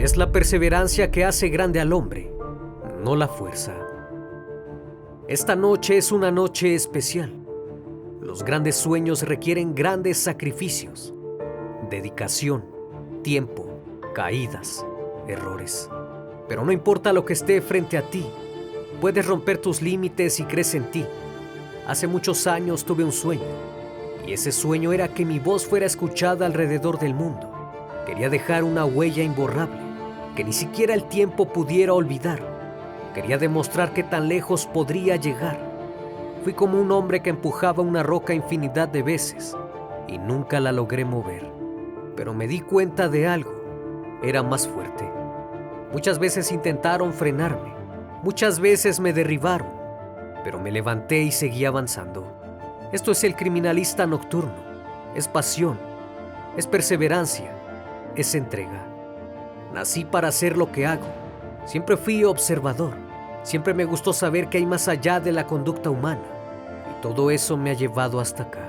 Es la perseverancia que hace grande al hombre, no la fuerza. Esta noche es una noche especial. Los grandes sueños requieren grandes sacrificios, dedicación, tiempo, caídas, errores. Pero no importa lo que esté frente a ti, puedes romper tus límites y crees en ti. Hace muchos años tuve un sueño, y ese sueño era que mi voz fuera escuchada alrededor del mundo. Quería dejar una huella imborrable, que ni siquiera el tiempo pudiera olvidar. Quería demostrar que tan lejos podría llegar. Fui como un hombre que empujaba una roca infinidad de veces y nunca la logré mover. Pero me di cuenta de algo. Era más fuerte. Muchas veces intentaron frenarme, muchas veces me derribaron, pero me levanté y seguí avanzando. Esto es el criminalista nocturno, es pasión, es perseverancia, es entrega. Nací para hacer lo que hago. Siempre fui observador. Siempre me gustó saber que hay más allá de la conducta humana. Y todo eso me ha llevado hasta acá.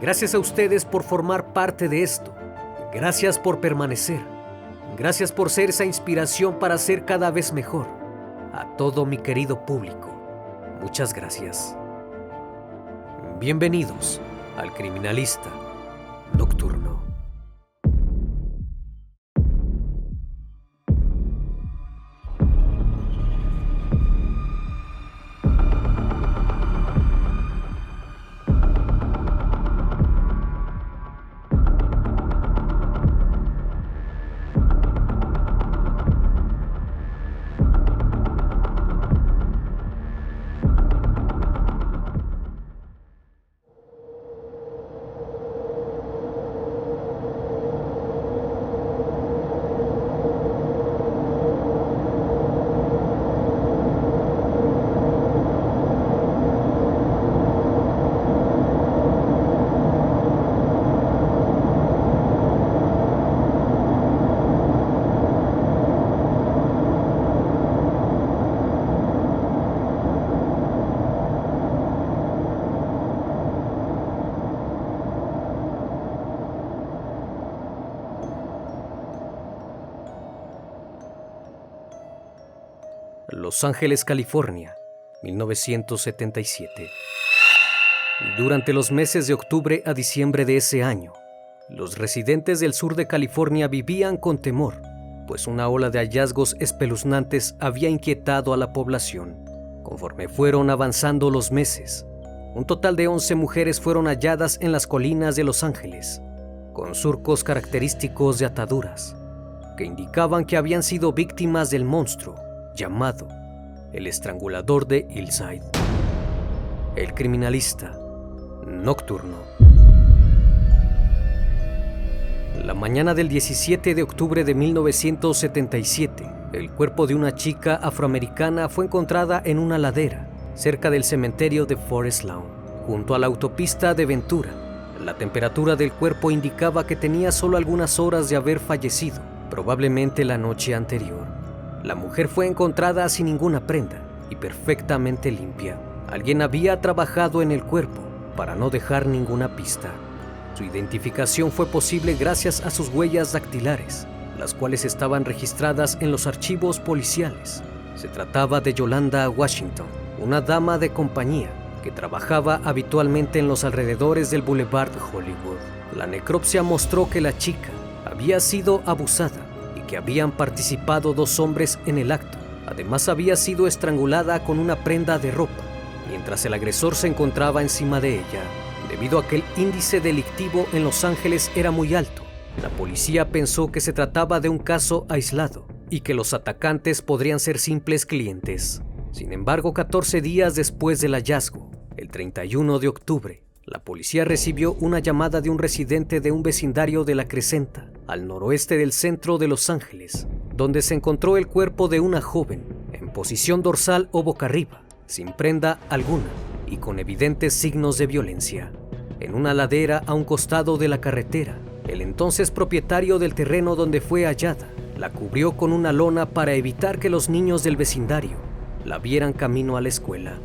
Gracias a ustedes por formar parte de esto. Gracias por permanecer. Gracias por ser esa inspiración para ser cada vez mejor. A todo mi querido público, muchas gracias. Bienvenidos al Criminalista Nocturno. Los Ángeles, California, 1977. Durante los meses de octubre a diciembre de ese año, los residentes del sur de California vivían con temor, pues una ola de hallazgos espeluznantes había inquietado a la población. Conforme fueron avanzando los meses, un total de 11 mujeres fueron halladas en las colinas de Los Ángeles, con surcos característicos de ataduras, que indicaban que habían sido víctimas del monstruo llamado El Estrangulador de Hillside. El criminalista nocturno. La mañana del 17 de octubre de 1977, el cuerpo de una chica afroamericana fue encontrada en una ladera cerca del cementerio de Forest Lawn, junto a la autopista de Ventura. La temperatura del cuerpo indicaba que tenía solo algunas horas de haber fallecido, probablemente la noche anterior. La mujer fue encontrada sin ninguna prenda y perfectamente limpia. Alguien había trabajado en el cuerpo para no dejar ninguna pista. Su identificación fue posible gracias a sus huellas dactilares, las cuales estaban registradas en los archivos policiales. Se trataba de Yolanda Washington, una dama de compañía que trabajaba habitualmente en los alrededores del Boulevard Hollywood. La necropsia mostró que la chica había sido abusada que habían participado dos hombres en el acto. Además había sido estrangulada con una prenda de ropa, mientras el agresor se encontraba encima de ella. Debido a que el índice delictivo en Los Ángeles era muy alto, la policía pensó que se trataba de un caso aislado y que los atacantes podrían ser simples clientes. Sin embargo, 14 días después del hallazgo, el 31 de octubre, la policía recibió una llamada de un residente de un vecindario de La Crescenta, al noroeste del centro de Los Ángeles, donde se encontró el cuerpo de una joven en posición dorsal o boca arriba, sin prenda alguna y con evidentes signos de violencia. En una ladera a un costado de la carretera, el entonces propietario del terreno donde fue hallada la cubrió con una lona para evitar que los niños del vecindario la vieran camino a la escuela.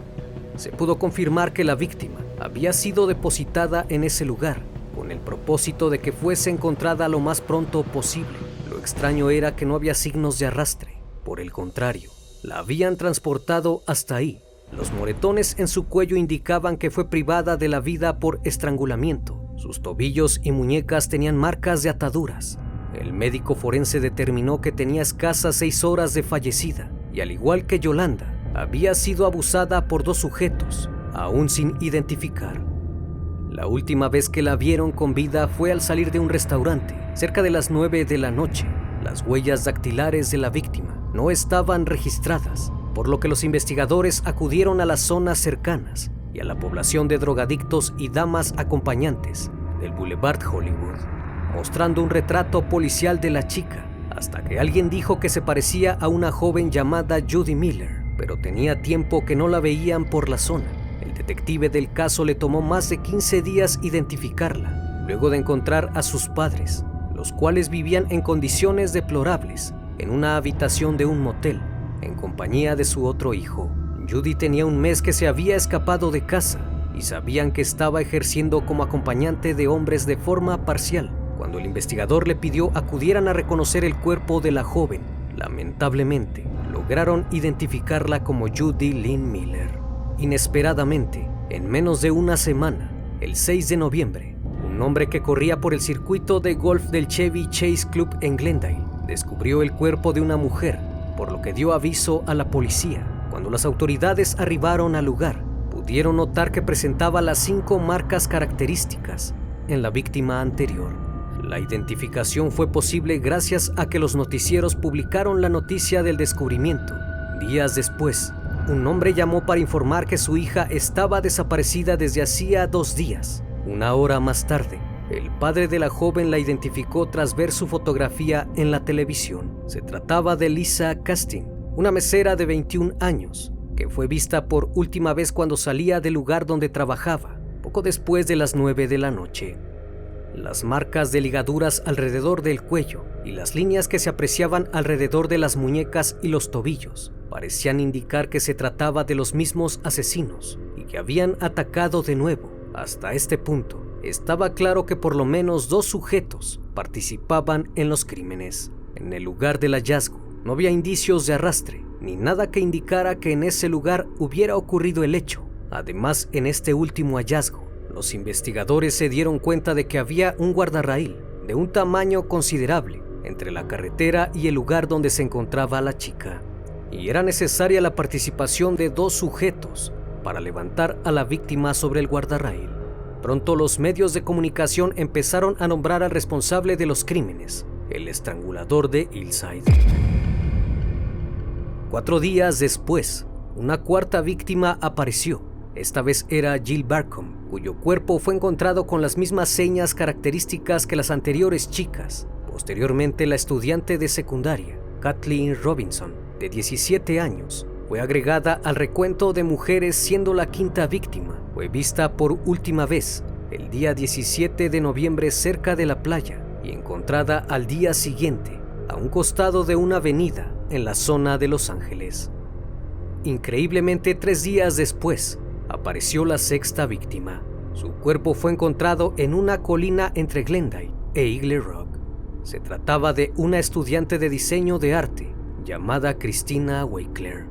Se pudo confirmar que la víctima había sido depositada en ese lugar con el propósito de que fuese encontrada lo más pronto posible. Lo extraño era que no había signos de arrastre. Por el contrario, la habían transportado hasta ahí. Los moretones en su cuello indicaban que fue privada de la vida por estrangulamiento. Sus tobillos y muñecas tenían marcas de ataduras. El médico forense determinó que tenía escasas seis horas de fallecida y al igual que Yolanda, había sido abusada por dos sujetos, aún sin identificar. La última vez que la vieron con vida fue al salir de un restaurante, cerca de las 9 de la noche. Las huellas dactilares de la víctima no estaban registradas, por lo que los investigadores acudieron a las zonas cercanas y a la población de drogadictos y damas acompañantes del Boulevard Hollywood, mostrando un retrato policial de la chica, hasta que alguien dijo que se parecía a una joven llamada Judy Miller, pero tenía tiempo que no la veían por la zona detective del caso le tomó más de 15 días identificarla, luego de encontrar a sus padres, los cuales vivían en condiciones deplorables en una habitación de un motel, en compañía de su otro hijo. Judy tenía un mes que se había escapado de casa y sabían que estaba ejerciendo como acompañante de hombres de forma parcial. Cuando el investigador le pidió acudieran a reconocer el cuerpo de la joven, lamentablemente lograron identificarla como Judy Lynn Miller. Inesperadamente, en menos de una semana, el 6 de noviembre, un hombre que corría por el circuito de golf del Chevy Chase Club en Glendale descubrió el cuerpo de una mujer, por lo que dio aviso a la policía. Cuando las autoridades arribaron al lugar, pudieron notar que presentaba las cinco marcas características en la víctima anterior. La identificación fue posible gracias a que los noticieros publicaron la noticia del descubrimiento. Días después, un hombre llamó para informar que su hija estaba desaparecida desde hacía dos días. Una hora más tarde, el padre de la joven la identificó tras ver su fotografía en la televisión. Se trataba de Lisa Casting, una mesera de 21 años, que fue vista por última vez cuando salía del lugar donde trabajaba, poco después de las 9 de la noche. Las marcas de ligaduras alrededor del cuello y las líneas que se apreciaban alrededor de las muñecas y los tobillos parecían indicar que se trataba de los mismos asesinos y que habían atacado de nuevo. Hasta este punto, estaba claro que por lo menos dos sujetos participaban en los crímenes. En el lugar del hallazgo no había indicios de arrastre, ni nada que indicara que en ese lugar hubiera ocurrido el hecho. Además, en este último hallazgo, los investigadores se dieron cuenta de que había un guardarraíl de un tamaño considerable entre la carretera y el lugar donde se encontraba la chica y era necesaria la participación de dos sujetos para levantar a la víctima sobre el guardarraíl. Pronto los medios de comunicación empezaron a nombrar al responsable de los crímenes, el estrangulador de Hillside. Cuatro días después, una cuarta víctima apareció. Esta vez era Jill Barcom, cuyo cuerpo fue encontrado con las mismas señas características que las anteriores chicas. Posteriormente, la estudiante de secundaria, Kathleen Robinson, de 17 años, fue agregada al recuento de mujeres siendo la quinta víctima. Fue vista por última vez el día 17 de noviembre cerca de la playa y encontrada al día siguiente a un costado de una avenida en la zona de Los Ángeles. Increíblemente, tres días después, apareció la sexta víctima. Su cuerpo fue encontrado en una colina entre Glendale e Eagle Rock. Se trataba de una estudiante de diseño de arte llamada Christina Wakeler.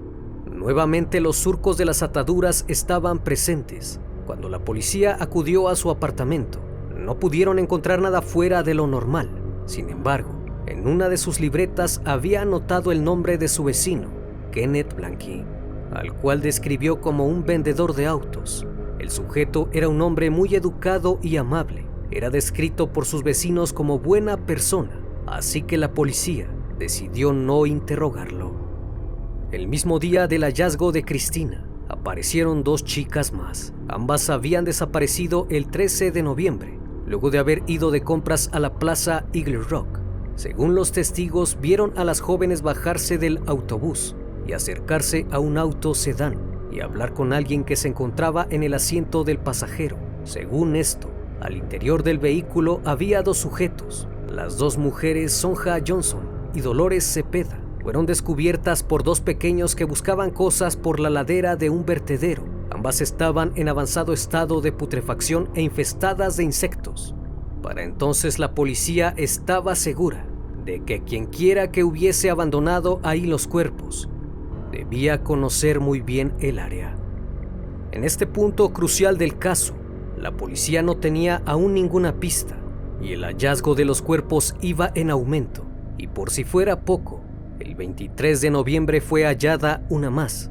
Nuevamente los surcos de las ataduras estaban presentes. Cuando la policía acudió a su apartamento, no pudieron encontrar nada fuera de lo normal. Sin embargo, en una de sus libretas había anotado el nombre de su vecino, Kenneth Blanqui, al cual describió como un vendedor de autos. El sujeto era un hombre muy educado y amable. Era descrito por sus vecinos como buena persona, así que la policía decidió no interrogarlo. El mismo día del hallazgo de Cristina, aparecieron dos chicas más. Ambas habían desaparecido el 13 de noviembre, luego de haber ido de compras a la plaza Eagle Rock. Según los testigos, vieron a las jóvenes bajarse del autobús acercarse a un auto sedán y hablar con alguien que se encontraba en el asiento del pasajero. Según esto, al interior del vehículo había dos sujetos. Las dos mujeres Sonja Johnson y Dolores Cepeda fueron descubiertas por dos pequeños que buscaban cosas por la ladera de un vertedero. Ambas estaban en avanzado estado de putrefacción e infestadas de insectos. Para entonces la policía estaba segura de que quienquiera que hubiese abandonado ahí los cuerpos debía conocer muy bien el área. En este punto crucial del caso, la policía no tenía aún ninguna pista y el hallazgo de los cuerpos iba en aumento. Y por si fuera poco, el 23 de noviembre fue hallada una más,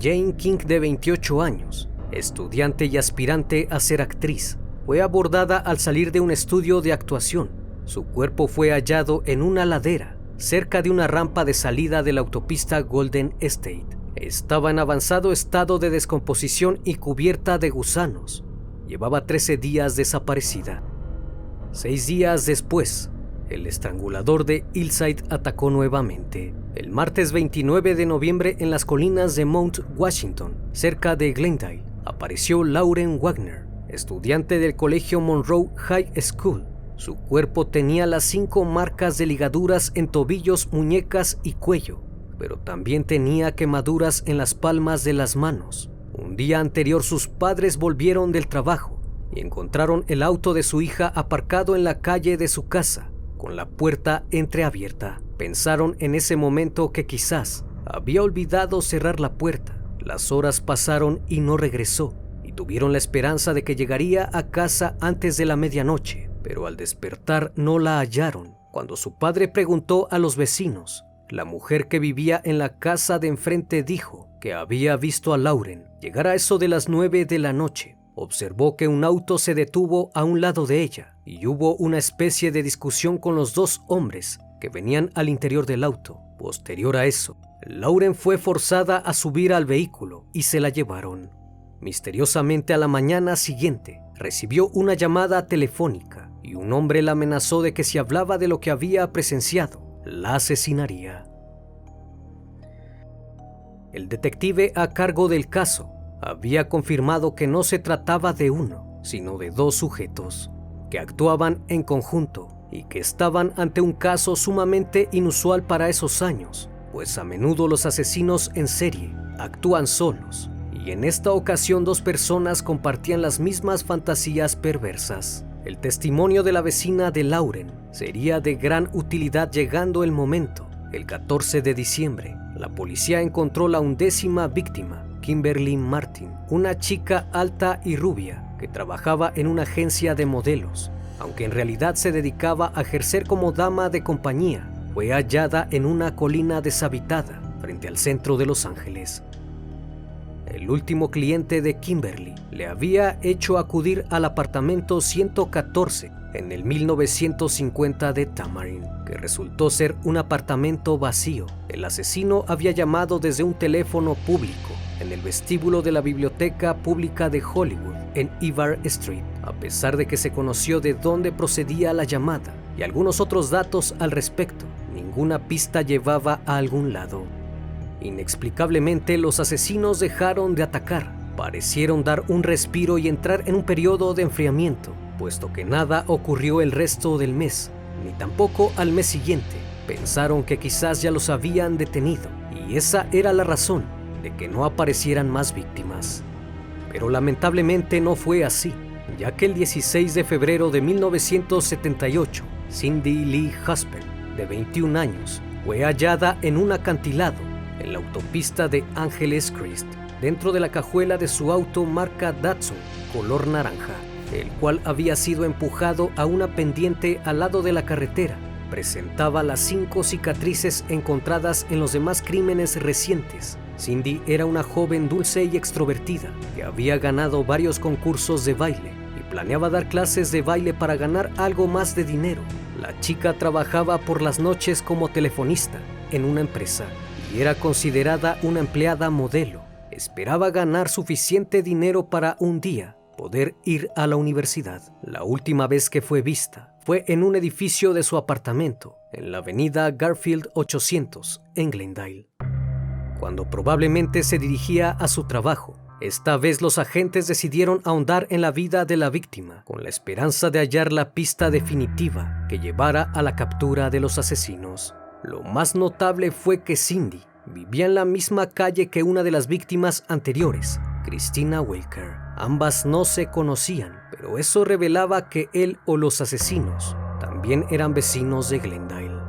Jane King de 28 años, estudiante y aspirante a ser actriz. Fue abordada al salir de un estudio de actuación. Su cuerpo fue hallado en una ladera, cerca de una rampa de salida de la autopista Golden State. Estaba en avanzado estado de descomposición y cubierta de gusanos. Llevaba 13 días desaparecida. Seis días después, el estrangulador de Hillside atacó nuevamente. El martes 29 de noviembre en las colinas de Mount Washington, cerca de Glendale, apareció Lauren Wagner, estudiante del colegio Monroe High School. Su cuerpo tenía las cinco marcas de ligaduras en tobillos, muñecas y cuello, pero también tenía quemaduras en las palmas de las manos. Un día anterior sus padres volvieron del trabajo y encontraron el auto de su hija aparcado en la calle de su casa, con la puerta entreabierta. Pensaron en ese momento que quizás había olvidado cerrar la puerta. Las horas pasaron y no regresó, y tuvieron la esperanza de que llegaría a casa antes de la medianoche, pero al despertar no la hallaron. Cuando su padre preguntó a los vecinos, la mujer que vivía en la casa de enfrente dijo que había visto a Lauren llegar a eso de las nueve de la noche observó que un auto se detuvo a un lado de ella y hubo una especie de discusión con los dos hombres que venían al interior del auto. Posterior a eso, Lauren fue forzada a subir al vehículo y se la llevaron. Misteriosamente a la mañana siguiente, recibió una llamada telefónica y un hombre la amenazó de que si hablaba de lo que había presenciado, la asesinaría. El detective a cargo del caso había confirmado que no se trataba de uno, sino de dos sujetos, que actuaban en conjunto y que estaban ante un caso sumamente inusual para esos años, pues a menudo los asesinos en serie actúan solos, y en esta ocasión dos personas compartían las mismas fantasías perversas. El testimonio de la vecina de Lauren sería de gran utilidad llegando el momento. El 14 de diciembre, la policía encontró la undécima víctima, Kimberly Martin, una chica alta y rubia que trabajaba en una agencia de modelos, aunque en realidad se dedicaba a ejercer como dama de compañía. Fue hallada en una colina deshabitada frente al centro de Los Ángeles. El último cliente de Kimberly le había hecho acudir al apartamento 114 en el 1950 de Tamarin, que resultó ser un apartamento vacío. El asesino había llamado desde un teléfono público en el vestíbulo de la Biblioteca Pública de Hollywood, en Ivar Street, a pesar de que se conoció de dónde procedía la llamada y algunos otros datos al respecto. Ninguna pista llevaba a algún lado. Inexplicablemente los asesinos dejaron de atacar, parecieron dar un respiro y entrar en un periodo de enfriamiento, puesto que nada ocurrió el resto del mes, ni tampoco al mes siguiente. Pensaron que quizás ya los habían detenido, y esa era la razón de que no aparecieran más víctimas. Pero lamentablemente no fue así, ya que el 16 de febrero de 1978, Cindy Lee Husband, de 21 años, fue hallada en un acantilado la autopista de Angeles Crest, dentro de la cajuela de su auto marca Datsun, color naranja, el cual había sido empujado a una pendiente al lado de la carretera. Presentaba las cinco cicatrices encontradas en los demás crímenes recientes Cindy era una joven dulce y extrovertida que había ganado varios concursos de baile y planeaba dar clases de baile para ganar algo más de dinero. La chica trabajaba por las noches como telefonista en una empresa era considerada una empleada modelo. Esperaba ganar suficiente dinero para un día poder ir a la universidad. La última vez que fue vista fue en un edificio de su apartamento en la avenida Garfield 800 en Glendale cuando probablemente se dirigía a su trabajo. Esta vez los agentes decidieron ahondar en la vida de la víctima con la esperanza de hallar la pista definitiva que llevara a la captura de los asesinos. Lo más notable fue que Cindy vivía en la misma calle que una de las víctimas anteriores, Christina Walker. Ambas no se conocían, pero eso revelaba que él o los asesinos también eran vecinos de Glendale.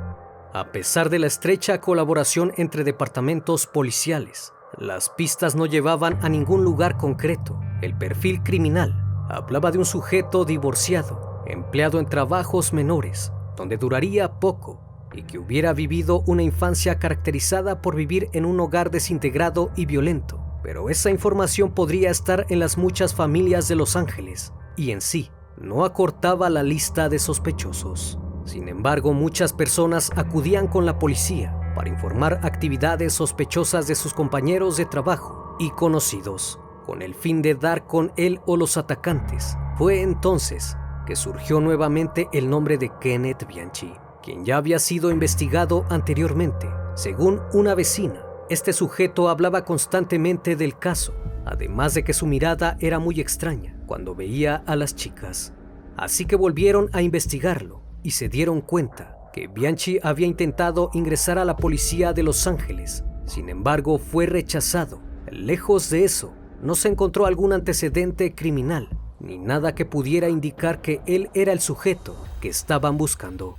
A pesar de la estrecha colaboración entre departamentos policiales, las pistas no llevaban a ningún lugar concreto. El perfil criminal hablaba de un sujeto divorciado, empleado en trabajos menores, donde duraría poco y que hubiera vivido una infancia caracterizada por vivir en un hogar desintegrado y violento. Pero esa información podría estar en las muchas familias de Los Ángeles y en sí no acortaba la lista de sospechosos. Sin embargo, muchas personas acudían con la policía para informar actividades sospechosas de sus compañeros de trabajo y conocidos, con el fin de dar con él o los atacantes. Fue entonces que surgió nuevamente el nombre de Kenneth Bianchi, quien ya había sido investigado anteriormente. Según una vecina, este sujeto hablaba constantemente del caso, además de que su mirada era muy extraña cuando veía a las chicas. Así que volvieron a investigarlo y se dieron cuenta que Bianchi había intentado ingresar a la policía de Los Ángeles. Sin embargo, fue rechazado. Lejos de eso, no se encontró algún antecedente criminal, ni nada que pudiera indicar que él era el sujeto que estaban buscando.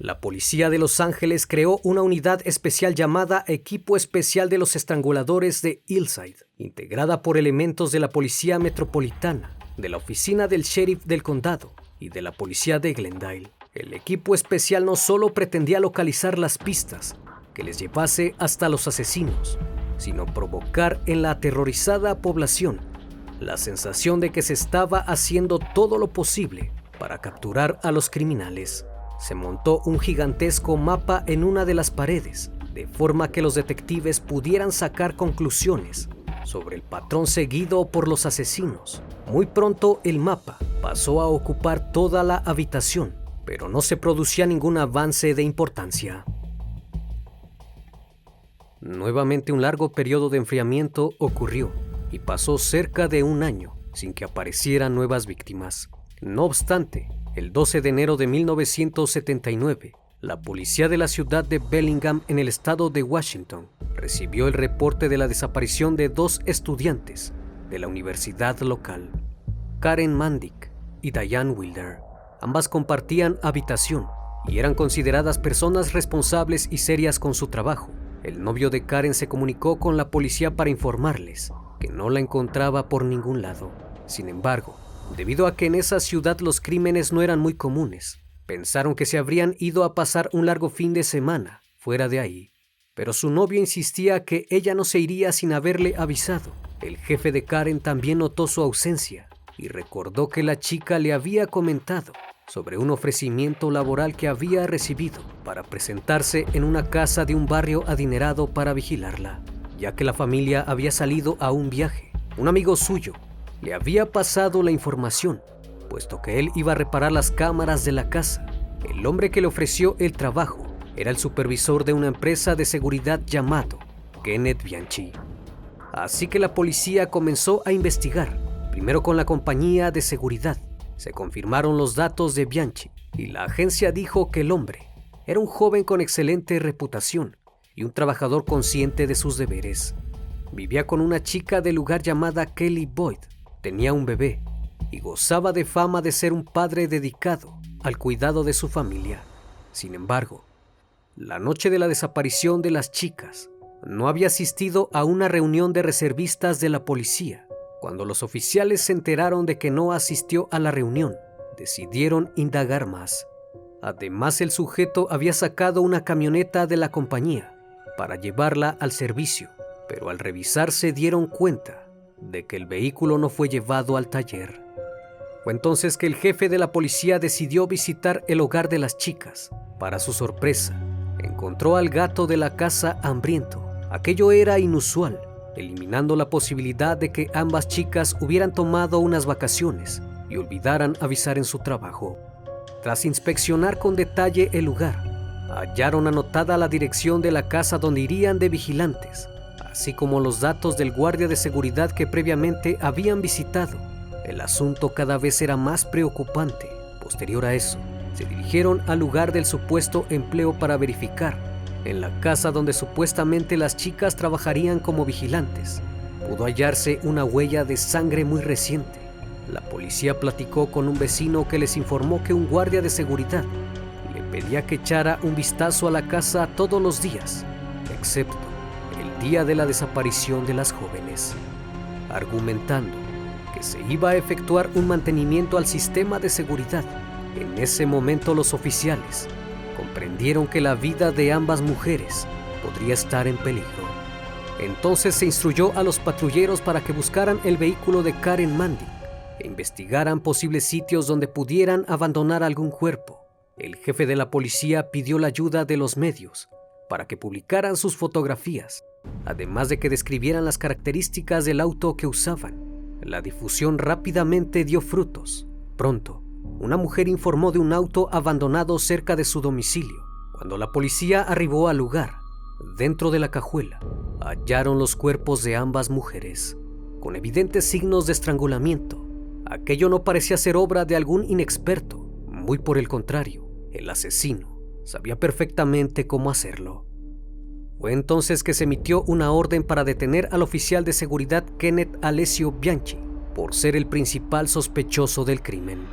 La policía de Los Ángeles creó una unidad especial llamada Equipo Especial de los Estranguladores de Hillside, integrada por elementos de la Policía Metropolitana, de la Oficina del Sheriff del Condado y de la Policía de Glendale. El equipo especial no solo pretendía localizar las pistas que les llevase hasta los asesinos, sino provocar en la aterrorizada población la sensación de que se estaba haciendo todo lo posible para capturar a los criminales se montó un gigantesco mapa en una de las paredes, de forma que los detectives pudieran sacar conclusiones sobre el patrón seguido por los asesinos. Muy pronto el mapa pasó a ocupar toda la habitación, pero no se producía ningún avance de importancia. Nuevamente un largo periodo de enfriamiento ocurrió y pasó cerca de un año sin que aparecieran nuevas víctimas. No obstante, el 12 de enero de 1979, la policía de la ciudad de Bellingham en el estado de Washington recibió el reporte de la desaparición de dos estudiantes de la universidad local, Karen Mandick y Diane Wilder. Ambas compartían habitación y eran consideradas personas responsables y serias con su trabajo. El novio de Karen se comunicó con la policía para informarles que no la encontraba por ningún lado. Sin embargo, Debido a que en esa ciudad los crímenes no eran muy comunes, pensaron que se habrían ido a pasar un largo fin de semana fuera de ahí. Pero su novio insistía que ella no se iría sin haberle avisado. El jefe de Karen también notó su ausencia y recordó que la chica le había comentado sobre un ofrecimiento laboral que había recibido para presentarse en una casa de un barrio adinerado para vigilarla, ya que la familia había salido a un viaje. Un amigo suyo le había pasado la información, puesto que él iba a reparar las cámaras de la casa. El hombre que le ofreció el trabajo era el supervisor de una empresa de seguridad llamado Kenneth Bianchi. Así que la policía comenzó a investigar, primero con la compañía de seguridad. Se confirmaron los datos de Bianchi y la agencia dijo que el hombre era un joven con excelente reputación y un trabajador consciente de sus deberes. Vivía con una chica del lugar llamada Kelly Boyd, tenía un bebé y gozaba de fama de ser un padre dedicado al cuidado de su familia. Sin embargo, la noche de la desaparición de las chicas, no había asistido a una reunión de reservistas de la policía. Cuando los oficiales se enteraron de que no asistió a la reunión, decidieron indagar más. Además, el sujeto había sacado una camioneta de la compañía para llevarla al servicio, pero al revisar se dieron cuenta de que el vehículo no fue llevado al taller. Fue entonces que el jefe de la policía decidió visitar el hogar de las chicas. Para su sorpresa, encontró al gato de la casa hambriento. Aquello era inusual, eliminando la posibilidad de que ambas chicas hubieran tomado unas vacaciones y olvidaran avisar en su trabajo. Tras inspeccionar con detalle el lugar, hallaron anotada la dirección de la casa donde irían de vigilantes así como los datos del guardia de seguridad que previamente habían visitado. El asunto cada vez era más preocupante. Posterior a eso, se dirigieron al lugar del supuesto empleo para verificar. En la casa donde supuestamente las chicas trabajarían como vigilantes, pudo hallarse una huella de sangre muy reciente. La policía platicó con un vecino que les informó que un guardia de seguridad le pedía que echara un vistazo a la casa todos los días, excepto día de la desaparición de las jóvenes, argumentando que se iba a efectuar un mantenimiento al sistema de seguridad. En ese momento los oficiales comprendieron que la vida de ambas mujeres podría estar en peligro. Entonces se instruyó a los patrulleros para que buscaran el vehículo de Karen Mandy e investigaran posibles sitios donde pudieran abandonar algún cuerpo. El jefe de la policía pidió la ayuda de los medios para que publicaran sus fotografías, además de que describieran las características del auto que usaban. La difusión rápidamente dio frutos. Pronto, una mujer informó de un auto abandonado cerca de su domicilio. Cuando la policía arribó al lugar, dentro de la cajuela, hallaron los cuerpos de ambas mujeres, con evidentes signos de estrangulamiento. Aquello no parecía ser obra de algún inexperto, muy por el contrario, el asesino sabía perfectamente cómo hacerlo. Fue entonces que se emitió una orden para detener al oficial de seguridad Kenneth Alessio Bianchi por ser el principal sospechoso del crimen.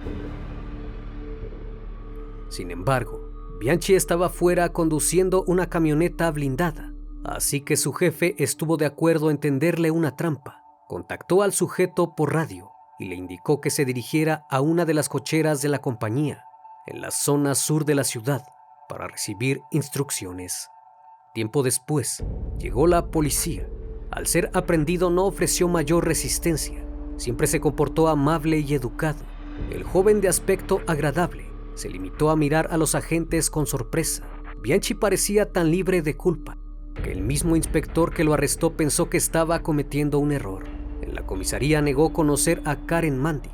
Sin embargo, Bianchi estaba fuera conduciendo una camioneta blindada, así que su jefe estuvo de acuerdo en tenderle una trampa. Contactó al sujeto por radio y le indicó que se dirigiera a una de las cocheras de la compañía, en la zona sur de la ciudad, para recibir instrucciones. Tiempo después, llegó la policía. Al ser aprendido no ofreció mayor resistencia. Siempre se comportó amable y educado. El joven de aspecto agradable se limitó a mirar a los agentes con sorpresa. Bianchi parecía tan libre de culpa que el mismo inspector que lo arrestó pensó que estaba cometiendo un error. En la comisaría negó conocer a Karen Mandic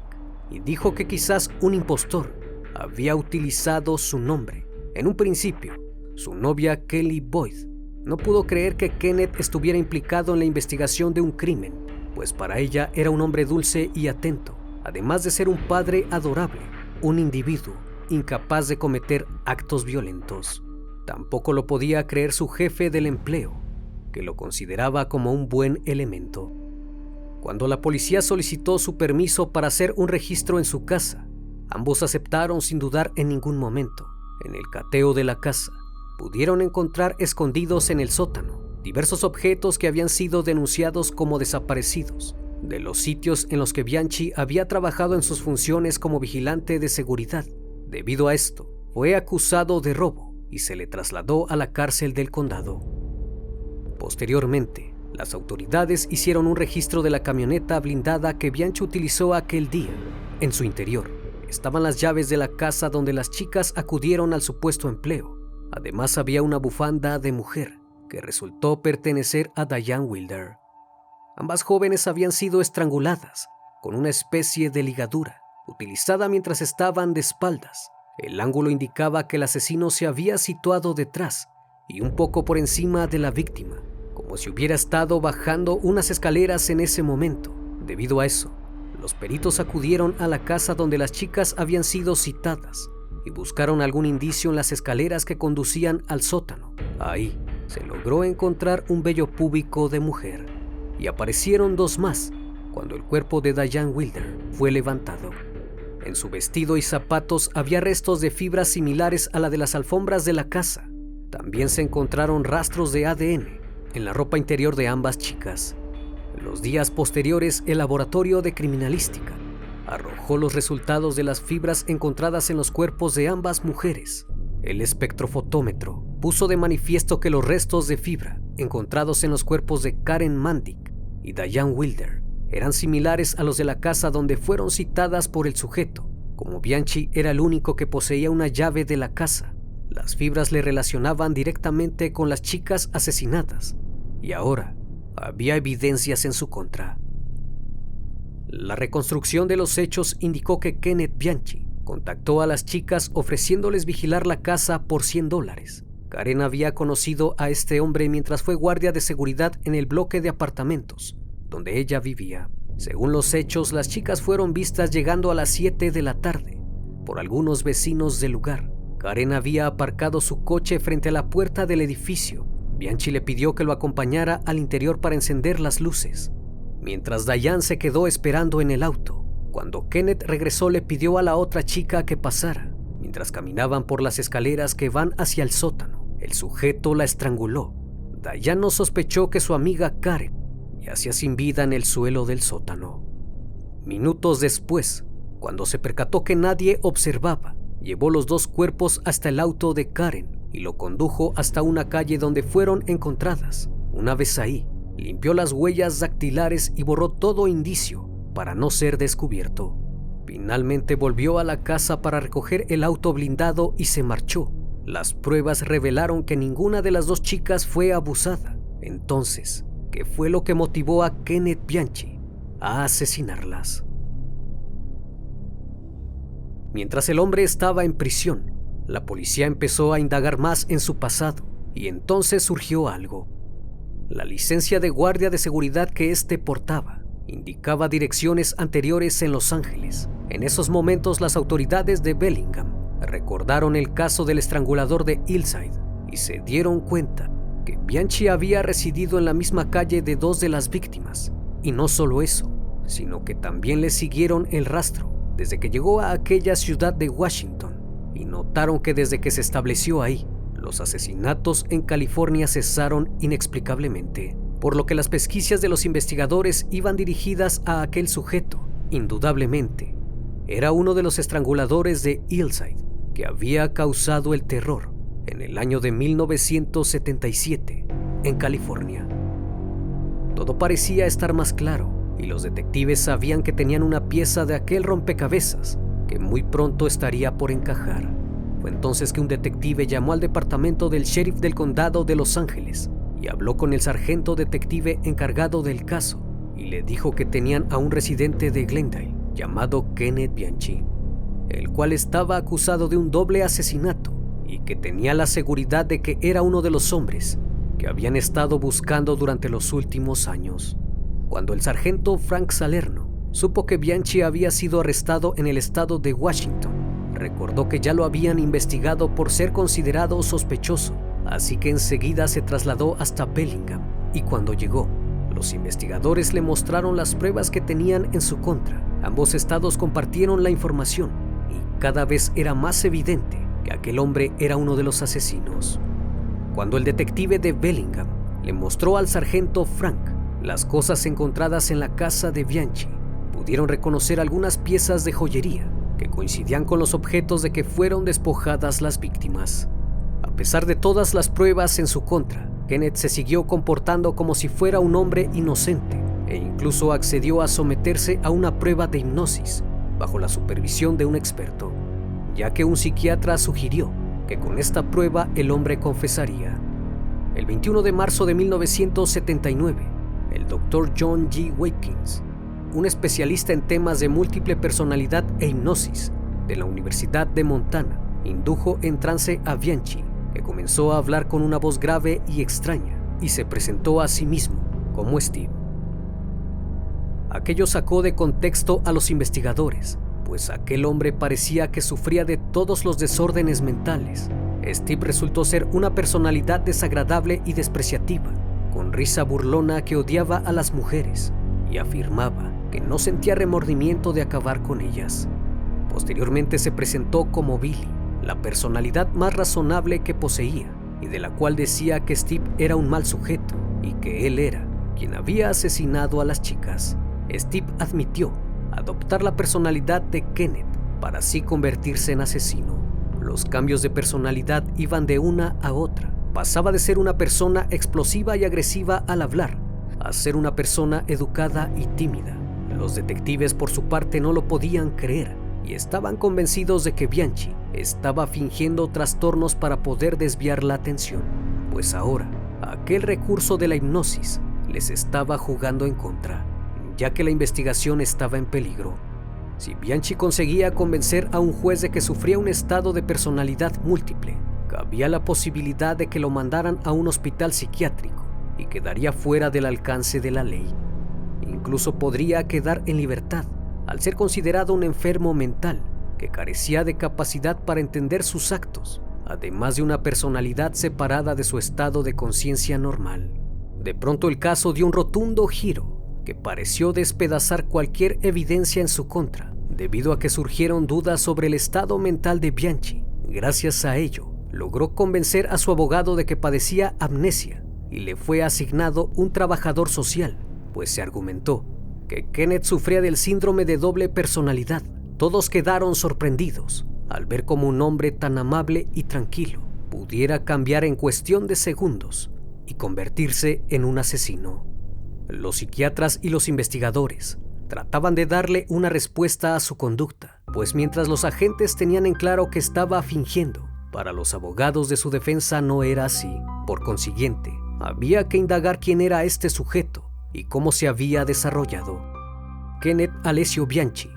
y dijo que quizás un impostor había utilizado su nombre. En un principio, su novia Kelly Boyd no pudo creer que Kenneth estuviera implicado en la investigación de un crimen, pues para ella era un hombre dulce y atento, además de ser un padre adorable, un individuo incapaz de cometer actos violentos. Tampoco lo podía creer su jefe del empleo, que lo consideraba como un buen elemento. Cuando la policía solicitó su permiso para hacer un registro en su casa, ambos aceptaron sin dudar en ningún momento. En el cateo de la casa, pudieron encontrar escondidos en el sótano diversos objetos que habían sido denunciados como desaparecidos de los sitios en los que Bianchi había trabajado en sus funciones como vigilante de seguridad. Debido a esto, fue acusado de robo y se le trasladó a la cárcel del condado. Posteriormente, las autoridades hicieron un registro de la camioneta blindada que Bianchi utilizó aquel día. En su interior estaban las llaves de la casa donde las chicas acudieron al supuesto empleo. Además había una bufanda de mujer que resultó pertenecer a Diane Wilder. Ambas jóvenes habían sido estranguladas con una especie de ligadura utilizada mientras estaban de espaldas. El ángulo indicaba que el asesino se había situado detrás y un poco por encima de la víctima, como si hubiera estado bajando unas escaleras en ese momento. Debido a eso, los peritos acudieron a la casa donde las chicas habían sido citadas y buscaron algún indicio en las escaleras que conducían al sótano. Ahí se logró encontrar un vello púbico de mujer y aparecieron dos más cuando el cuerpo de Diane Wilder fue levantado. En su vestido y zapatos había restos de fibras similares a la de las alfombras de la casa. También se encontraron rastros de ADN en la ropa interior de ambas chicas. En los días posteriores, el laboratorio de criminalística arrojó los resultados de las fibras encontradas en los cuerpos de ambas mujeres. El espectrofotómetro puso de manifiesto que los restos de fibra encontrados en los cuerpos de Karen Mandic y Diane Wilder eran similares a los de la casa donde fueron citadas por el sujeto. Como Bianchi era el único que poseía una llave de la casa, las fibras le relacionaban directamente con las chicas asesinadas y ahora había evidencias en su contra. La reconstrucción de los hechos indicó que Kenneth Bianchi contactó a las chicas ofreciéndoles vigilar la casa por 100 dólares. Karen había conocido a este hombre mientras fue guardia de seguridad en el bloque de apartamentos donde ella vivía. Según los hechos, las chicas fueron vistas llegando a las 7 de la tarde por algunos vecinos del lugar. Karen había aparcado su coche frente a la puerta del edificio. Bianchi le pidió que lo acompañara al interior para encender las luces, mientras Diane se quedó esperando en el auto. Cuando Kenneth regresó le pidió a la otra chica que pasara, Mientras caminaban por las escaleras que van hacia el sótano, el sujeto la estranguló. Dayano sospechó que su amiga Karen yacía sin vida en el suelo del sótano. Minutos después, cuando se percató que nadie observaba, llevó los dos cuerpos hasta el auto de Karen y lo condujo hasta una calle donde fueron encontradas. Una vez ahí, limpió las huellas dactilares y borró todo indicio para no ser descubierto. Finalmente volvió a la casa para recoger el auto blindado y se marchó. Las pruebas revelaron que ninguna de las dos chicas fue abusada. Entonces, ¿qué fue lo que motivó a Kenneth Bianchi a asesinarlas? Mientras el hombre estaba en prisión, la policía empezó a indagar más en su pasado y entonces surgió algo. La licencia de guardia de seguridad que éste portaba indicaba direcciones anteriores en Los Ángeles. En esos momentos las autoridades de Bellingham recordaron el caso del estrangulador de Hillside y se dieron cuenta que Bianchi había residido en la misma calle de dos de las víctimas. Y no solo eso, sino que también le siguieron el rastro desde que llegó a aquella ciudad de Washington y notaron que desde que se estableció ahí, los asesinatos en California cesaron inexplicablemente, por lo que las pesquisas de los investigadores iban dirigidas a aquel sujeto, indudablemente. Era uno de los estranguladores de Hillside que había causado el terror en el año de 1977 en California. Todo parecía estar más claro y los detectives sabían que tenían una pieza de aquel rompecabezas que muy pronto estaría por encajar. Entonces que un detective llamó al departamento del sheriff del condado de Los Ángeles y habló con el sargento detective encargado del caso y le dijo que tenían a un residente de Glendale llamado Kenneth Bianchi, el cual estaba acusado de un doble asesinato y que tenía la seguridad de que era uno de los hombres que habían estado buscando durante los últimos años. Cuando el sargento Frank Salerno supo que Bianchi había sido arrestado en el estado de Washington. Recordó que ya lo habían investigado por ser considerado sospechoso, así que enseguida se trasladó hasta Bellingham y cuando llegó, los investigadores le mostraron las pruebas que tenían en su contra. Ambos estados compartieron la información y cada vez era más evidente que aquel hombre era uno de los asesinos. Cuando el detective de Bellingham le mostró al sargento Frank las cosas encontradas en la casa de Bianchi, pudieron reconocer algunas piezas de joyería coincidían con los objetos de que fueron despojadas las víctimas. A pesar de todas las pruebas en su contra, Kenneth se siguió comportando como si fuera un hombre inocente e incluso accedió a someterse a una prueba de hipnosis bajo la supervisión de un experto, ya que un psiquiatra sugirió que con esta prueba el hombre confesaría. El 21 de marzo de 1979, el doctor John G. Watkins un especialista en temas de múltiple personalidad e hipnosis de la Universidad de Montana, indujo en trance a Bianchi, que comenzó a hablar con una voz grave y extraña y se presentó a sí mismo como Steve. Aquello sacó de contexto a los investigadores, pues aquel hombre parecía que sufría de todos los desórdenes mentales. Steve resultó ser una personalidad desagradable y despreciativa, con risa burlona que odiaba a las mujeres y afirmaba que no sentía remordimiento de acabar con ellas. Posteriormente se presentó como Billy, la personalidad más razonable que poseía y de la cual decía que Steve era un mal sujeto y que él era quien había asesinado a las chicas. Steve admitió adoptar la personalidad de Kenneth para así convertirse en asesino. Los cambios de personalidad iban de una a otra. Pasaba de ser una persona explosiva y agresiva al hablar a ser una persona educada y tímida. Los detectives por su parte no lo podían creer y estaban convencidos de que Bianchi estaba fingiendo trastornos para poder desviar la atención, pues ahora aquel recurso de la hipnosis les estaba jugando en contra, ya que la investigación estaba en peligro. Si Bianchi conseguía convencer a un juez de que sufría un estado de personalidad múltiple, cabía la posibilidad de que lo mandaran a un hospital psiquiátrico y quedaría fuera del alcance de la ley. Incluso podría quedar en libertad al ser considerado un enfermo mental que carecía de capacidad para entender sus actos, además de una personalidad separada de su estado de conciencia normal. De pronto el caso dio un rotundo giro que pareció despedazar cualquier evidencia en su contra, debido a que surgieron dudas sobre el estado mental de Bianchi Gracias a ello, logró convencer a su abogado de que padecía amnesia y le fue asignado un trabajador social, pues se argumentó que Kenneth sufría del síndrome de doble personalidad. Todos quedaron sorprendidos al ver cómo un hombre tan amable y tranquilo pudiera cambiar en cuestión de segundos y convertirse en un asesino. Los psiquiatras y los investigadores trataban de darle una respuesta a su conducta, pues mientras los agentes tenían en claro que estaba fingiendo, para los abogados de su defensa no era así. Por consiguiente, había que indagar quién era este sujeto y cómo se había desarrollado. Kenneth Alessio Bianchi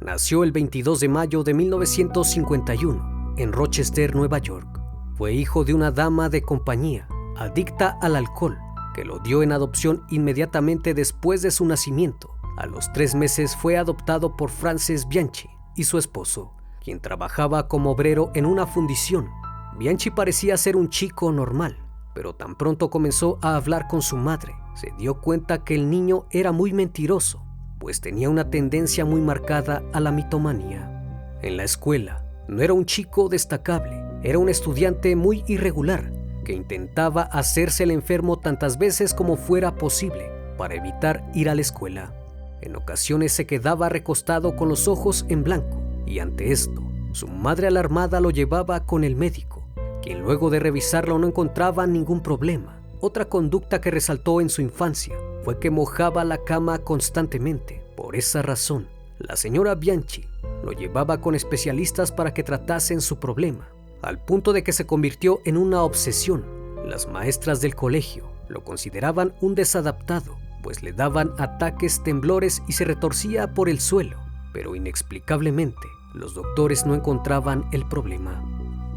nació el 22 de mayo de 1951 en Rochester, Nueva York. Fue hijo de una dama de compañía adicta al alcohol que lo dio en adopción inmediatamente después de su nacimiento. A los tres meses fue adoptado por Frances Bianchi y su esposo, quien trabajaba como obrero en una fundición. Bianchi parecía ser un chico normal, pero tan pronto comenzó a hablar con su madre, se dio cuenta que el niño era muy mentiroso, pues tenía una tendencia muy marcada a la mitomanía. En la escuela, no era un chico destacable, era un estudiante muy irregular que intentaba hacerse el enfermo tantas veces como fuera posible para evitar ir a la escuela. En ocasiones se quedaba recostado con los ojos en blanco y ante esto, su madre alarmada lo llevaba con el médico, quien luego de revisarlo no encontraba ningún problema. Otra conducta que resaltó en su infancia fue que mojaba la cama constantemente. Por esa razón, la señora Bianchi lo llevaba con especialistas para que tratasen su problema, al punto de que se convirtió en una obsesión. Las maestras del colegio lo consideraban un desadaptado, pues le daban ataques temblores y se retorcía por el suelo pero inexplicablemente los doctores no encontraban el problema.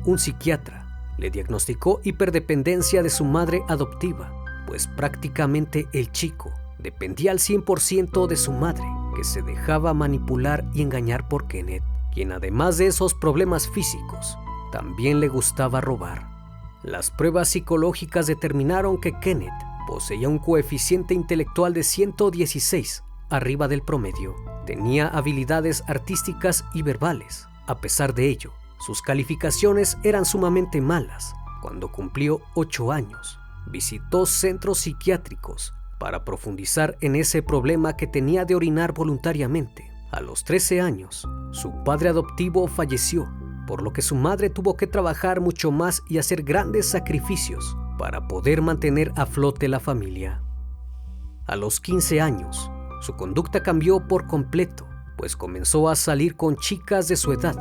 Un psiquiatra le diagnosticó hiperdependencia de su madre adoptiva, pues prácticamente el chico dependía al 100% de su madre, que se dejaba manipular y engañar por Kenneth, quien además de esos problemas físicos, también le gustaba robar. Las pruebas psicológicas determinaron que Kenneth poseía un coeficiente intelectual de 116, arriba del promedio, Tenía habilidades artísticas y verbales. A pesar de ello, sus calificaciones eran sumamente malas. Cuando cumplió ocho años, visitó centros psiquiátricos para profundizar en ese problema que tenía de orinar voluntariamente. A los 13 años, su padre adoptivo falleció, por lo que su madre tuvo que trabajar mucho más y hacer grandes sacrificios para poder mantener a flote la familia. A los 15 años, su conducta cambió por completo, pues comenzó a salir con chicas de su edad.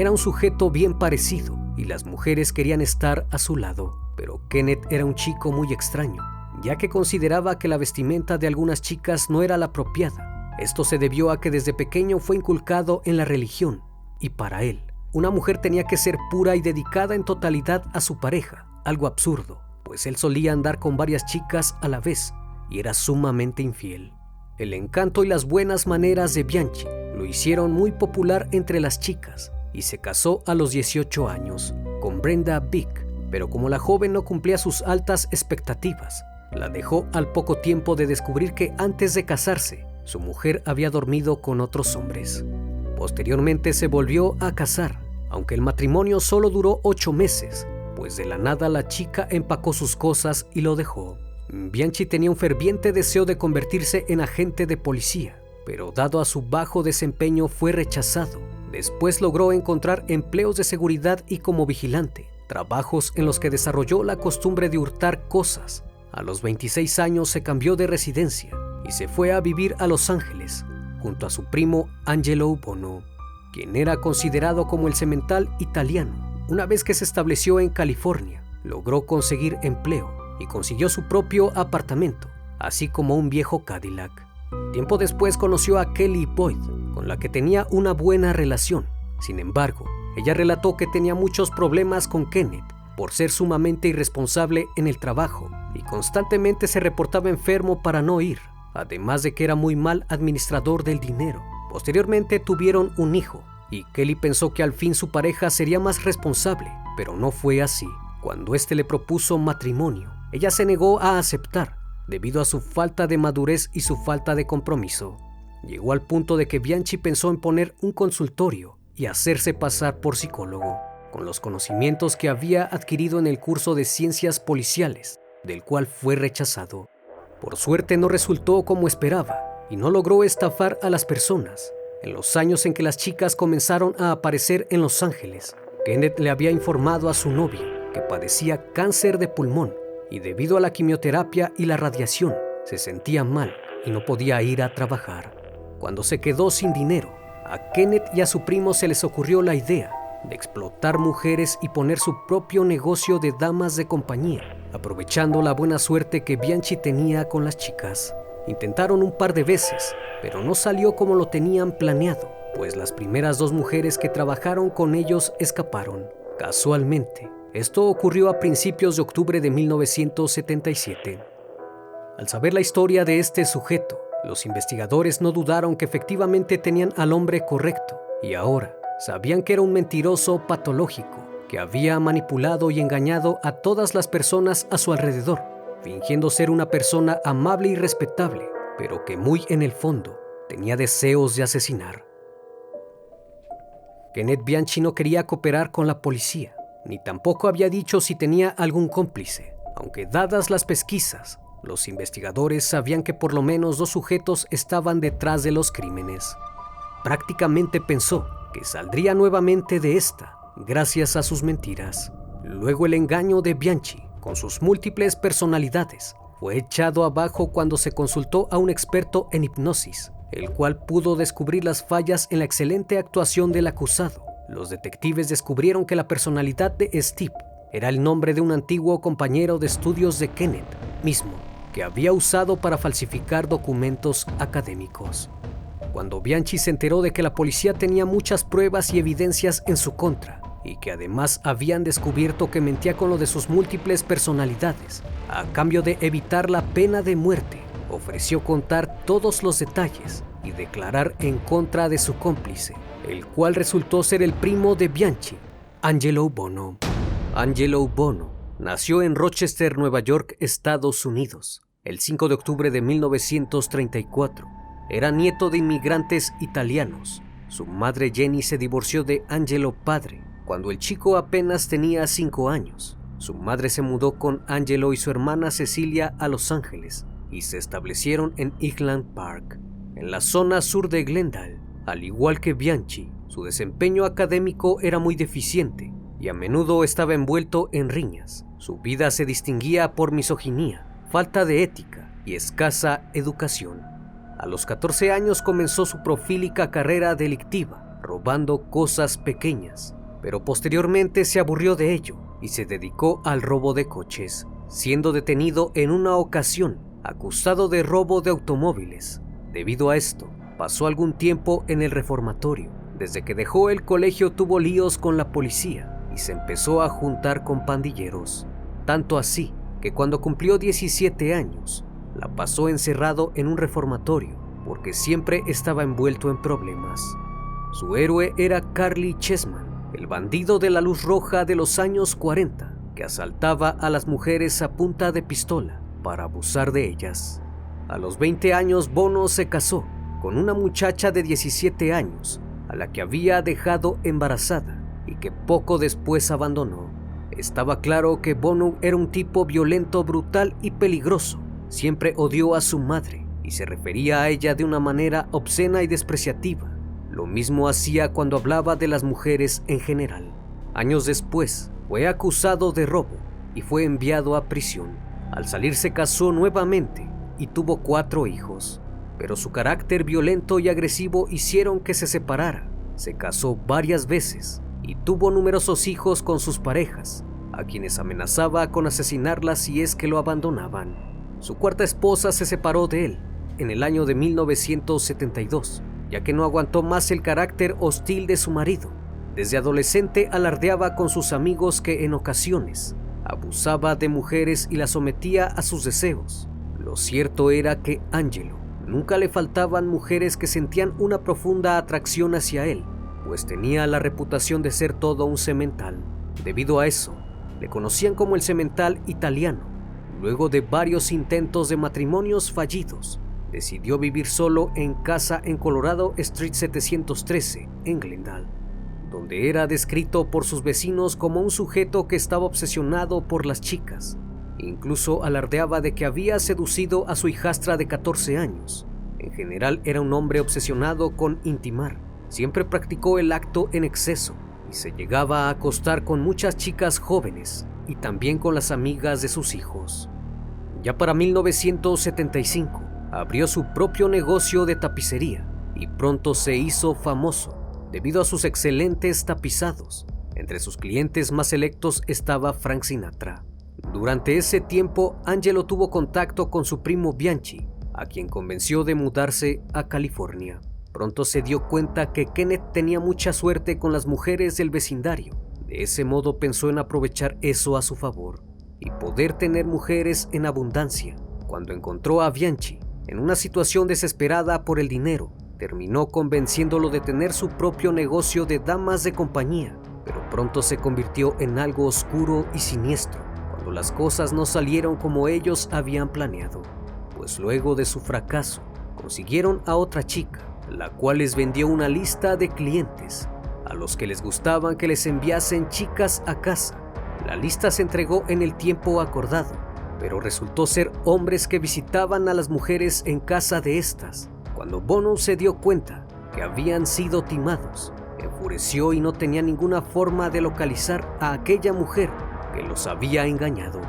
Era un sujeto bien parecido y las mujeres querían estar a su lado, pero Kenneth era un chico muy extraño, ya que consideraba que la vestimenta de algunas chicas no era la apropiada. Esto se debió a que desde pequeño fue inculcado en la religión, y para él, una mujer tenía que ser pura y dedicada en totalidad a su pareja, algo absurdo, pues él solía andar con varias chicas a la vez y era sumamente infiel. El encanto y las buenas maneras de Bianchi lo hicieron muy popular entre las chicas y se casó a los 18 años con Brenda Vick, pero como la joven no cumplía sus altas expectativas, la dejó al poco tiempo de descubrir que antes de casarse, su mujer había dormido con otros hombres. Posteriormente se volvió a casar, aunque el matrimonio solo duró ocho meses, pues de la nada la chica empacó sus cosas y lo dejó. Bianchi tenía un ferviente deseo de convertirse en agente de policía, pero dado a su bajo desempeño fue rechazado. Después logró encontrar empleos de seguridad y como vigilante, trabajos en los que desarrolló la costumbre de hurtar cosas. A los 26 años se cambió de residencia y se fue a vivir a Los Ángeles junto a su primo Angelo Bono, quien era considerado como el cemental italiano. Una vez que se estableció en California, logró conseguir empleo y consiguió su propio apartamento, así como un viejo Cadillac. Tiempo después conoció a Kelly Boyd, con la que tenía una buena relación. Sin embargo, ella relató que tenía muchos problemas con Kenneth por ser sumamente irresponsable en el trabajo y constantemente se reportaba enfermo para no ir, además de que era muy mal administrador del dinero. Posteriormente tuvieron un hijo y Kelly pensó que al fin su pareja sería más responsable, pero no fue así. Cuando éste le propuso matrimonio, ella se negó a aceptar debido a su falta de madurez y su falta de compromiso. Llegó al punto de que Bianchi pensó en poner un consultorio y hacerse pasar por psicólogo. con los conocimientos que había adquirido en el curso de ciencias policiales, del cual fue rechazado. Por suerte no resultó como esperaba y no logró estafar a las personas. En los años en que las chicas comenzaron a aparecer en Los Ángeles, Kenneth le había informado a su novia que padecía cáncer de pulmón y debido a la quimioterapia y la radiación se sentía mal y no podía ir a trabajar. Cuando se quedó sin dinero, a Kenneth y a su primo se les ocurrió la idea de explotar mujeres y poner su propio negocio de damas de compañía, aprovechando la buena suerte que Bianchi tenía con las chicas. Intentaron un par de veces, pero no salió como lo tenían planeado, pues las primeras dos mujeres que trabajaron con ellos escaparon. Casualmente, esto ocurrió a principios de octubre de 1977. Al saber la historia de este sujeto, los investigadores no dudaron que efectivamente tenían al hombre correcto y ahora sabían que era un mentiroso patológico que había manipulado y engañado a todas las personas a su alrededor, fingiendo ser una persona amable y respetable, pero que muy en el fondo tenía deseos de asesinar. Kenneth Bianchi no quería cooperar con la policía, ni tampoco había dicho si tenía algún cómplice, aunque dadas las pesquisas, los investigadores sabían que por lo menos dos sujetos estaban detrás de los crímenes. Prácticamente pensó que saldría nuevamente de esta gracias a sus mentiras. Luego el engaño de Bianchi, con sus múltiples personalidades, fue echado abajo cuando se consultó a un experto en hipnosis, el cual pudo descubrir las fallas en la excelente actuación del acusado. Los detectives descubrieron que la personalidad de Steve era el nombre de un antiguo compañero de estudios de Kenneth mismo, que había usado para falsificar documentos académicos. Cuando Bianchi se enteró de que la policía tenía muchas pruebas y evidencias en su contra, y que además habían descubierto que mentía con lo de sus múltiples personalidades, a cambio de evitar la pena de muerte, ofreció contar todos los detalles y declarar en contra de su cómplice, el cual resultó ser el primo de Bianchi, Angelo Bono. Angelo Bono Nació en Rochester, Nueva York, Estados Unidos, el 5 de octubre de 1934. Era nieto de inmigrantes italianos. Su madre Jenny se divorció de Angelo padre cuando el chico apenas tenía 5 años. Su madre se mudó con Angelo y su hermana Cecilia a Los Ángeles y se establecieron en Highland Park, en la zona sur de Glendale. Al igual que Bianchi, su desempeño académico era muy deficiente y a menudo estaba envuelto en riñas. Su vida se distinguía por misoginia, falta de ética y escasa educación. A los 14 años comenzó su profílica carrera delictiva, robando cosas pequeñas, pero posteriormente se aburrió de ello y se dedicó al robo de coches, siendo detenido en una ocasión acusado de robo de automóviles. Debido a esto, pasó algún tiempo en el reformatorio. Desde que dejó el colegio tuvo líos con la policía y se empezó a juntar con pandilleros tanto así que cuando cumplió 17 años, la pasó encerrado en un reformatorio porque siempre estaba envuelto en problemas. Su héroe era Carly Chessman, el bandido de la luz roja de los años 40, que asaltaba a las mujeres a punta de pistola para abusar de ellas. A los 20 años Bono se casó con una muchacha de 17 años, a la que había dejado embarazada y que poco después abandonó. Estaba claro que Bono era un tipo violento, brutal y peligroso. Siempre odió a su madre y se refería a ella de una manera obscena y despreciativa. Lo mismo hacía cuando hablaba de las mujeres en general. Años después, fue acusado de robo y fue enviado a prisión. Al salir se casó nuevamente y tuvo cuatro hijos, pero su carácter violento y agresivo hicieron que se separara. Se casó varias veces y tuvo numerosos hijos con sus parejas, a quienes amenazaba con asesinarlas si es que lo abandonaban. Su cuarta esposa se separó de él en el año de 1972, ya que no aguantó más el carácter hostil de su marido. Desde adolescente alardeaba con sus amigos que en ocasiones abusaba de mujeres y las sometía a sus deseos. Lo cierto era que Angelo nunca le faltaban mujeres que sentían una profunda atracción hacia él, pues tenía la reputación de ser todo un semental. Debido a eso, le conocían como el semental italiano. Luego de varios intentos de matrimonios fallidos, decidió vivir solo en casa en Colorado Street 713, en Glendale. donde era descrito por sus vecinos como un sujeto que estaba obsesionado por las chicas. Incluso alardeaba de que había seducido a su hijastra de 14 años. En general era un hombre obsesionado con intimar. Siempre practicó el acto en exceso y se llegaba a acostar con muchas chicas jóvenes y también con las amigas de sus hijos. Ya para 1975 abrió su propio negocio de tapicería y pronto se hizo famoso debido a sus excelentes tapizados. Entre sus clientes más selectos estaba Frank Sinatra. Durante ese tiempo, Angelo tuvo contacto con su primo Bianchi, a quien convenció de mudarse a California. Pronto se dio cuenta que Kenneth tenía mucha suerte con las mujeres del vecindario. De ese modo pensó en aprovechar eso a su favor y poder tener mujeres en abundancia. Cuando encontró a Bianchi en una situación desesperada por el dinero, terminó convenciéndolo de tener su propio negocio de damas de compañía, pero pronto se convirtió en algo oscuro y siniestro cuando las cosas no salieron como ellos habían planeado, pues luego de su fracaso consiguieron a otra chica, la cual les vendió una lista de clientes a los que les gustaban que les enviasen chicas a casa. La lista se entregó en el tiempo acordado, pero resultó ser hombres que visitaban a las mujeres en casa de estas cuando Bono se dio cuenta que habían sido timados, enfureció y no tenía ninguna forma de localizar a aquella mujer que los había engañado,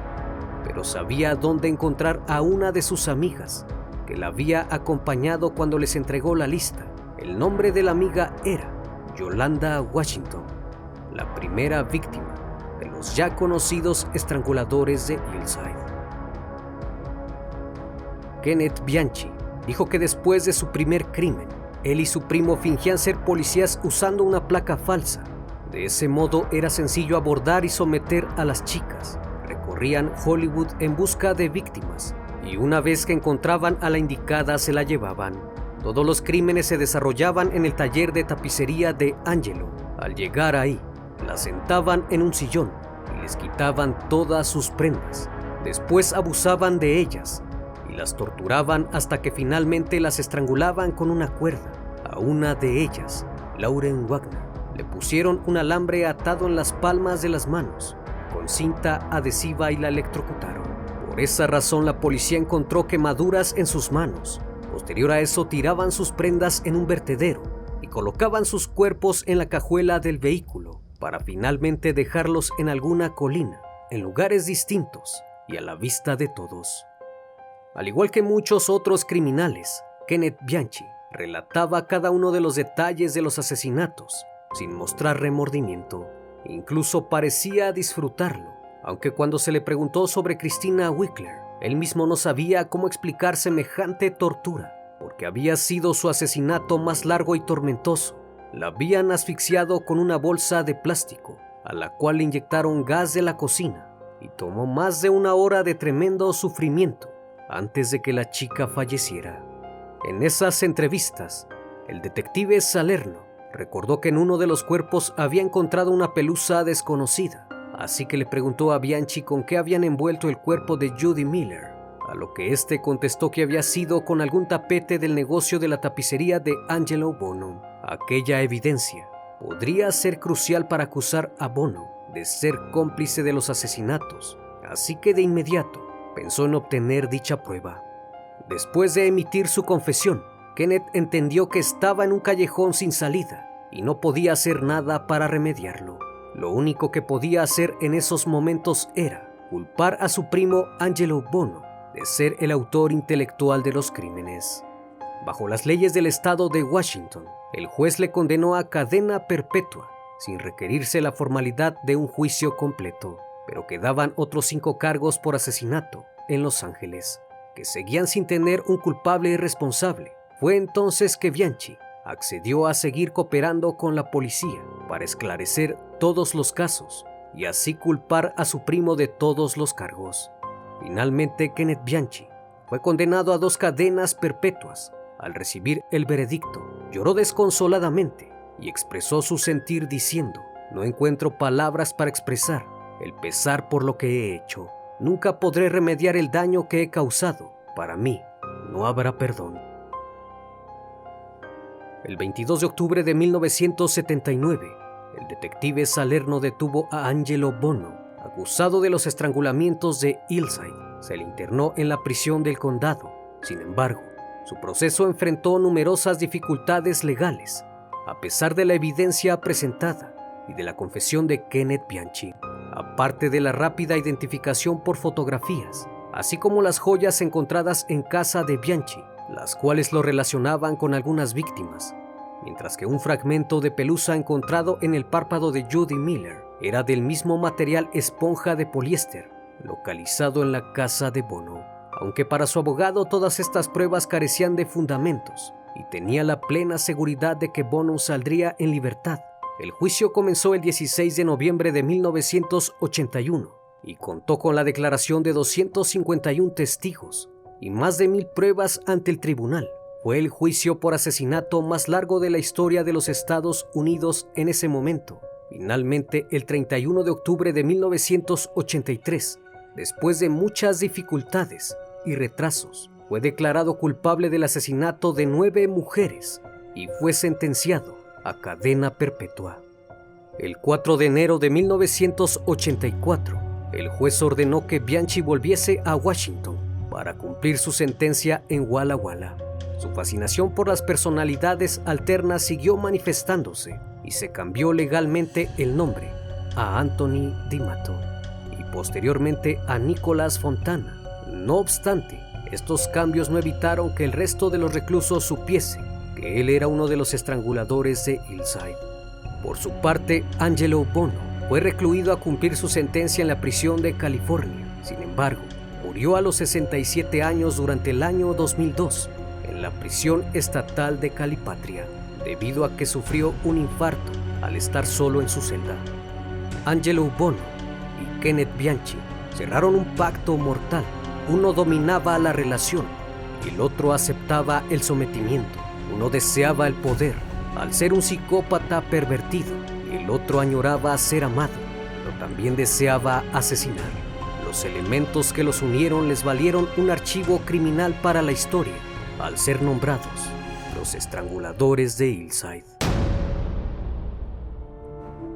pero sabía dónde encontrar a una de sus amigas que la había acompañado cuando les entregó la lista. El nombre de la amiga era Yolanda Washington, la primera víctima de los ya conocidos estranguladores de Hillside. Kenneth Bianchi dijo que después de su primer crimen, él y su primo fingían ser policías usando una placa falsa. De ese modo era sencillo abordar y someter a las chicas. Recorrían Hollywood en busca de víctimas y una vez que encontraban a la indicada se la llevaban. Todos los crímenes se desarrollaban en el taller de tapicería de Angelo. Al llegar ahí, la sentaban en un sillón y les quitaban todas sus prendas. Después abusaban de ellas y las torturaban hasta que finalmente las estrangulaban con una cuerda. A una de ellas, Lauren Wagner, le pusieron un alambre atado en las palmas de las manos, con cinta adhesiva y la electrocutaron. Por esa razón la policía encontró quemaduras en sus manos. Posterior a eso tiraban sus prendas en un vertedero y colocaban sus cuerpos en la cajuela del vehículo para finalmente dejarlos en alguna colina, en lugares distintos y a la vista de todos. Al igual que muchos otros criminales, Kenneth Bianchi relataba cada uno de los detalles de los asesinatos sin mostrar remordimiento. Incluso parecía disfrutarlo, aunque cuando se le preguntó sobre Christina Wickler, él mismo no sabía cómo explicar semejante tortura, porque había sido su asesinato más largo y tormentoso. La habían asfixiado con una bolsa de plástico, a la cual le inyectaron gas de la cocina, y tomó más de una hora de tremendo sufrimiento antes de que la chica falleciera. En esas entrevistas, el detective Salerno recordó que en uno de los cuerpos había encontrado una pelusa desconocida, así que le preguntó a Bianchi con qué habían envuelto el cuerpo de Judy Miller, a lo que éste contestó que había sido con algún tapete del negocio de la tapicería de Angelo Bono. Aquella evidencia podría ser crucial para acusar a Bono de ser cómplice de los asesinatos, así que de inmediato pensó en obtener dicha prueba. Después de emitir su confesión, Kenneth entendió que estaba en un callejón sin salida y no podía hacer nada para remediarlo. Lo único que podía hacer en esos momentos era culpar a su primo Angelo Bono de ser el autor intelectual de los crímenes. Bajo las leyes del estado de Washington, el juez le condenó a cadena perpetua, sin requerirse la formalidad de un juicio completo pero quedaban otros cinco cargos por asesinato en Los Ángeles, que seguían sin tener un culpable responsable. Fue entonces que Bianchi accedió a seguir cooperando con la policía para esclarecer todos los casos y así culpar a su primo de todos los cargos. Finalmente, Kenneth Bianchi fue condenado a dos cadenas perpetuas. Al recibir el veredicto, lloró desconsoladamente y expresó su sentir diciendo, no encuentro palabras para expresar el pesar por lo que he hecho. Nunca podré remediar el daño que he causado. Para mí, no habrá perdón. El 22 de octubre de 1979, el detective Salerno detuvo a Angelo Bono, acusado de los estrangulamientos de Hillside. Se le internó en la prisión del condado. Sin embargo, su proceso enfrentó numerosas dificultades legales, a pesar de la evidencia presentada y de la confesión de Kenneth Bianchi, aparte de la rápida identificación por fotografías, así como las joyas encontradas en casa de Bianchi, las cuales lo relacionaban con algunas víctimas, mientras que un fragmento de pelusa encontrado en el párpado de Judy Miller era del mismo material esponja de poliéster, localizado en la casa de Bono. Aunque para su abogado todas estas pruebas carecían de fundamentos y tenía la plena seguridad de que Bono saldría en libertad, el juicio comenzó el 16 de noviembre de 1981 y contó con la declaración de 251 testigos y más de mil pruebas ante el tribunal. Fue el juicio por asesinato más largo de la historia de los Estados Unidos en ese momento. Finalmente, el 31 de octubre de 1983, después de muchas dificultades y retrasos, fue declarado culpable del asesinato de nueve mujeres y fue sentenciado a cadena perpetua. El 4 de enero de 1984, el juez ordenó que Bianchi volviese a Washington para cumplir su sentencia en Walla Walla. Su fascinación por las personalidades alternas siguió manifestándose y se cambió legalmente el nombre a Anthony Dimato y posteriormente a Nicolás Fontana. No obstante, estos cambios no evitaron que el resto de los reclusos supiese que él era uno de los estranguladores de Hillside. Por su parte, Angelo Bono fue recluido a cumplir su sentencia en la prisión de California. Sin embargo, murió a los 67 años durante el año 2002 la prisión estatal de Calipatria debido a que sufrió un infarto al estar solo en su celda. Angelo Bono y Kenneth Bianchi cerraron un pacto mortal. Uno dominaba la relación el otro aceptaba el sometimiento. Uno deseaba el poder al ser un psicópata pervertido el otro añoraba ser amado, pero también deseaba asesinar. Los elementos que los unieron les valieron un archivo criminal para la historia al ser nombrados los estranguladores de Hillside.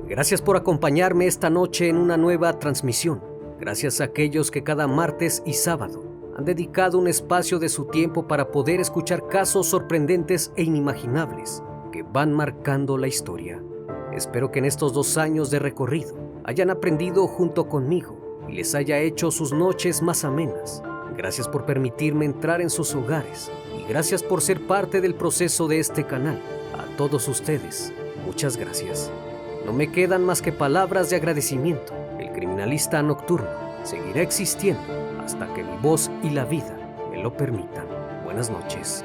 Gracias por acompañarme esta noche en una nueva transmisión. Gracias a aquellos que cada martes y sábado han dedicado un espacio de su tiempo para poder escuchar casos sorprendentes e inimaginables que van marcando la historia. Espero que en estos dos años de recorrido hayan aprendido junto conmigo y les haya hecho sus noches más amenas. Gracias por permitirme entrar en sus hogares gracias por ser parte del proceso de este canal. A todos ustedes, muchas gracias. No me quedan más que palabras de agradecimiento. El criminalista nocturno seguirá existiendo hasta que mi voz y la vida me lo permitan. Buenas noches.